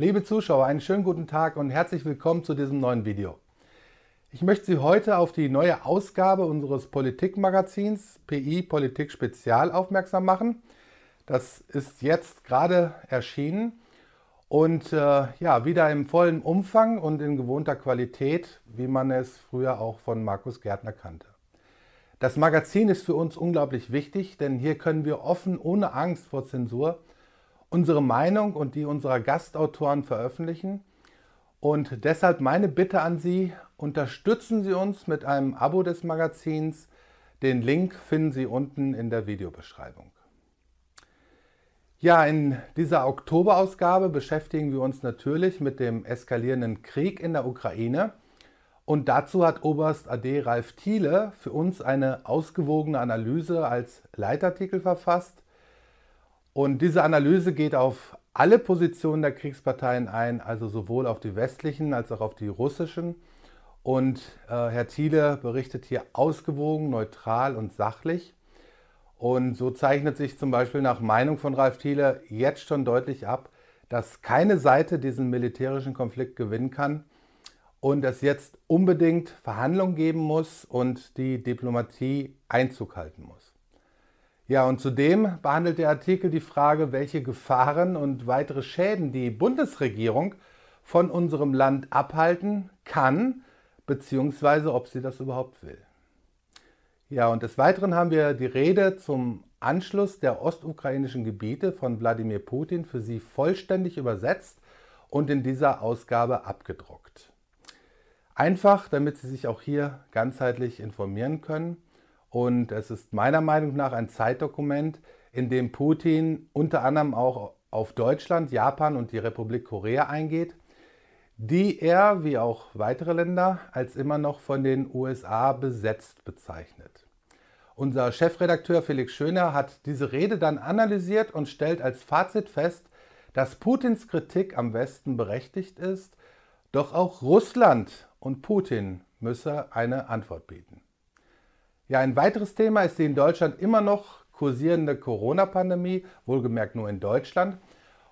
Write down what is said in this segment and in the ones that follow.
Liebe Zuschauer, einen schönen guten Tag und herzlich willkommen zu diesem neuen Video. Ich möchte Sie heute auf die neue Ausgabe unseres Politikmagazins PI Politik Spezial aufmerksam machen. Das ist jetzt gerade erschienen und äh, ja, wieder im vollen Umfang und in gewohnter Qualität, wie man es früher auch von Markus Gärtner kannte. Das Magazin ist für uns unglaublich wichtig, denn hier können wir offen, ohne Angst vor Zensur, unsere Meinung und die unserer Gastautoren veröffentlichen. Und deshalb meine Bitte an Sie, unterstützen Sie uns mit einem Abo des Magazins. Den Link finden Sie unten in der Videobeschreibung. Ja, in dieser Oktoberausgabe beschäftigen wir uns natürlich mit dem eskalierenden Krieg in der Ukraine. Und dazu hat Oberst AD Ralf Thiele für uns eine ausgewogene Analyse als Leitartikel verfasst. Und diese Analyse geht auf alle Positionen der Kriegsparteien ein, also sowohl auf die westlichen als auch auf die russischen. Und äh, Herr Thiele berichtet hier ausgewogen, neutral und sachlich. Und so zeichnet sich zum Beispiel nach Meinung von Ralf Thiele jetzt schon deutlich ab, dass keine Seite diesen militärischen Konflikt gewinnen kann und es jetzt unbedingt Verhandlungen geben muss und die Diplomatie Einzug halten muss. Ja, und zudem behandelt der Artikel die Frage, welche Gefahren und weitere Schäden die Bundesregierung von unserem Land abhalten kann, beziehungsweise ob sie das überhaupt will. Ja, und des Weiteren haben wir die Rede zum Anschluss der ostukrainischen Gebiete von Wladimir Putin für Sie vollständig übersetzt und in dieser Ausgabe abgedruckt. Einfach, damit Sie sich auch hier ganzheitlich informieren können und es ist meiner Meinung nach ein Zeitdokument, in dem Putin unter anderem auch auf Deutschland, Japan und die Republik Korea eingeht, die er, wie auch weitere Länder, als immer noch von den USA besetzt bezeichnet. Unser Chefredakteur Felix Schöner hat diese Rede dann analysiert und stellt als Fazit fest, dass Putins Kritik am Westen berechtigt ist, doch auch Russland und Putin müsse eine Antwort bieten. Ja, ein weiteres Thema ist die in Deutschland immer noch kursierende Corona-Pandemie, wohlgemerkt nur in Deutschland.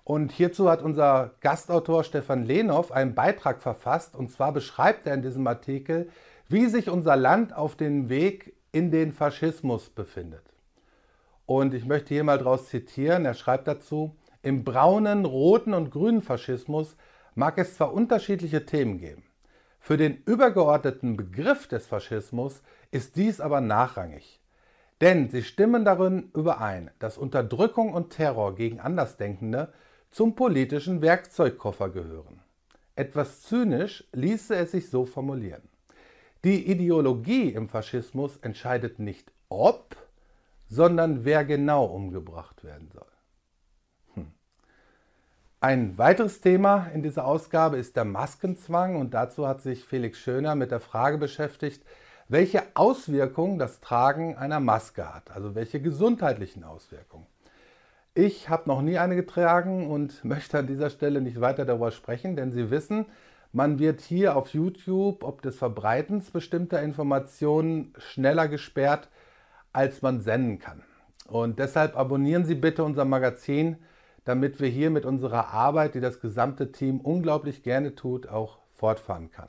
Und hierzu hat unser Gastautor Stefan Lehnow einen Beitrag verfasst. Und zwar beschreibt er in diesem Artikel, wie sich unser Land auf dem Weg in den Faschismus befindet. Und ich möchte hier mal daraus zitieren. Er schreibt dazu, im braunen, roten und grünen Faschismus mag es zwar unterschiedliche Themen geben. Für den übergeordneten Begriff des Faschismus ist dies aber nachrangig. Denn sie stimmen darin überein, dass Unterdrückung und Terror gegen Andersdenkende zum politischen Werkzeugkoffer gehören. Etwas zynisch ließe es sich so formulieren. Die Ideologie im Faschismus entscheidet nicht ob, sondern wer genau umgebracht werden soll. Ein weiteres Thema in dieser Ausgabe ist der Maskenzwang und dazu hat sich Felix Schöner mit der Frage beschäftigt, welche Auswirkungen das Tragen einer Maske hat, also welche gesundheitlichen Auswirkungen. Ich habe noch nie eine getragen und möchte an dieser Stelle nicht weiter darüber sprechen, denn Sie wissen, man wird hier auf YouTube ob des Verbreitens bestimmter Informationen schneller gesperrt, als man senden kann. Und deshalb abonnieren Sie bitte unser Magazin, damit wir hier mit unserer Arbeit, die das gesamte Team unglaublich gerne tut, auch fortfahren kann.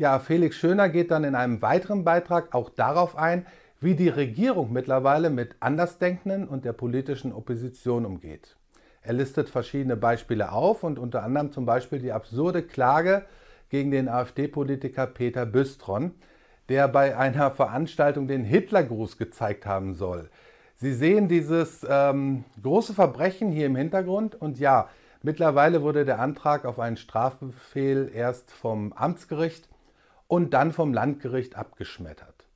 Ja, Felix Schöner geht dann in einem weiteren Beitrag auch darauf ein, wie die Regierung mittlerweile mit Andersdenkenden und der politischen Opposition umgeht. Er listet verschiedene Beispiele auf und unter anderem zum Beispiel die absurde Klage gegen den AfD-Politiker Peter Büstron, der bei einer Veranstaltung den Hitlergruß gezeigt haben soll. Sie sehen dieses ähm, große Verbrechen hier im Hintergrund und ja, mittlerweile wurde der Antrag auf einen Strafbefehl erst vom Amtsgericht und dann vom Landgericht abgeschmettert.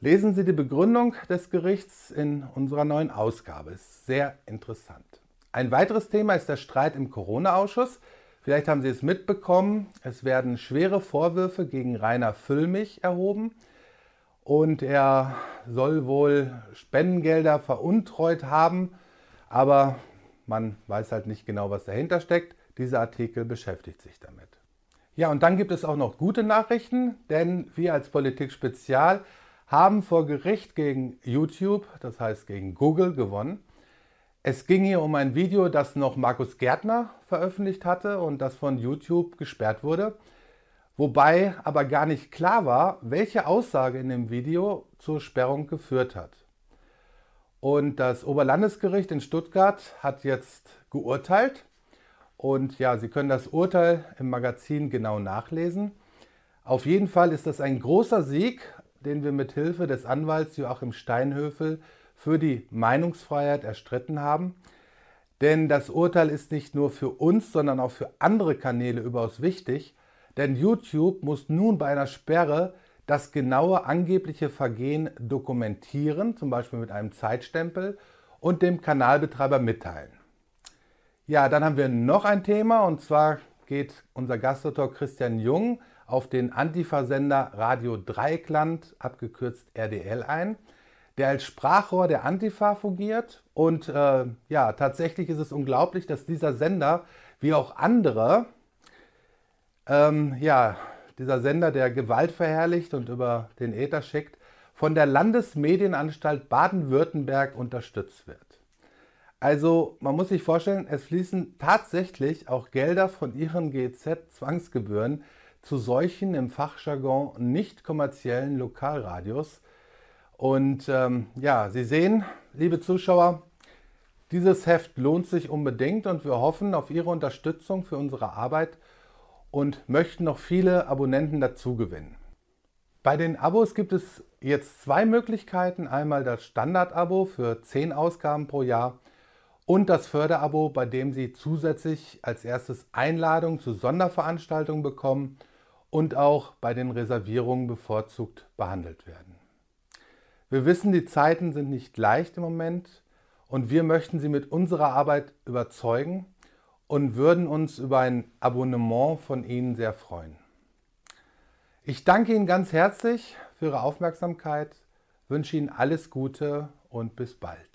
Lesen Sie die Begründung des Gerichts in unserer neuen Ausgabe. Ist sehr interessant. Ein weiteres Thema ist der Streit im Corona-Ausschuss. Vielleicht haben Sie es mitbekommen. Es werden schwere Vorwürfe gegen Rainer Füllmich erhoben und er soll wohl Spendengelder veruntreut haben, aber man weiß halt nicht genau, was dahinter steckt. Dieser Artikel beschäftigt sich damit. Ja, und dann gibt es auch noch gute Nachrichten, denn wir als Politik Spezial haben vor Gericht gegen YouTube, das heißt gegen Google, gewonnen. Es ging hier um ein Video, das noch Markus Gärtner veröffentlicht hatte und das von YouTube gesperrt wurde, wobei aber gar nicht klar war, welche Aussage in dem Video zur Sperrung geführt hat. Und das Oberlandesgericht in Stuttgart hat jetzt geurteilt und ja, Sie können das Urteil im Magazin genau nachlesen. Auf jeden Fall ist das ein großer Sieg, den wir mit Hilfe des Anwalts Joachim Steinhöfel für die Meinungsfreiheit erstritten haben. Denn das Urteil ist nicht nur für uns, sondern auch für andere Kanäle überaus wichtig. Denn YouTube muss nun bei einer Sperre das genaue angebliche Vergehen dokumentieren, zum Beispiel mit einem Zeitstempel, und dem Kanalbetreiber mitteilen. Ja, dann haben wir noch ein Thema und zwar geht unser Gastautor Christian Jung auf den Antifa-Sender Radio Dreieckland, abgekürzt RDL, ein der als Sprachrohr der Antifa fungiert. Und äh, ja, tatsächlich ist es unglaublich, dass dieser Sender, wie auch andere, ähm, ja, dieser Sender, der Gewalt verherrlicht und über den Äther schickt, von der Landesmedienanstalt Baden-Württemberg unterstützt wird. Also man muss sich vorstellen, es fließen tatsächlich auch Gelder von ihren GZ-Zwangsgebühren zu solchen im Fachjargon nicht kommerziellen Lokalradios, und ähm, ja, Sie sehen, liebe Zuschauer, dieses Heft lohnt sich unbedingt und wir hoffen auf Ihre Unterstützung für unsere Arbeit und möchten noch viele Abonnenten dazu gewinnen. Bei den Abos gibt es jetzt zwei Möglichkeiten. Einmal das Standard-Abo für 10 Ausgaben pro Jahr und das Förderabo, bei dem Sie zusätzlich als erstes Einladungen zu Sonderveranstaltungen bekommen und auch bei den Reservierungen bevorzugt behandelt werden. Wir wissen, die Zeiten sind nicht leicht im Moment und wir möchten Sie mit unserer Arbeit überzeugen und würden uns über ein Abonnement von Ihnen sehr freuen. Ich danke Ihnen ganz herzlich für Ihre Aufmerksamkeit, wünsche Ihnen alles Gute und bis bald.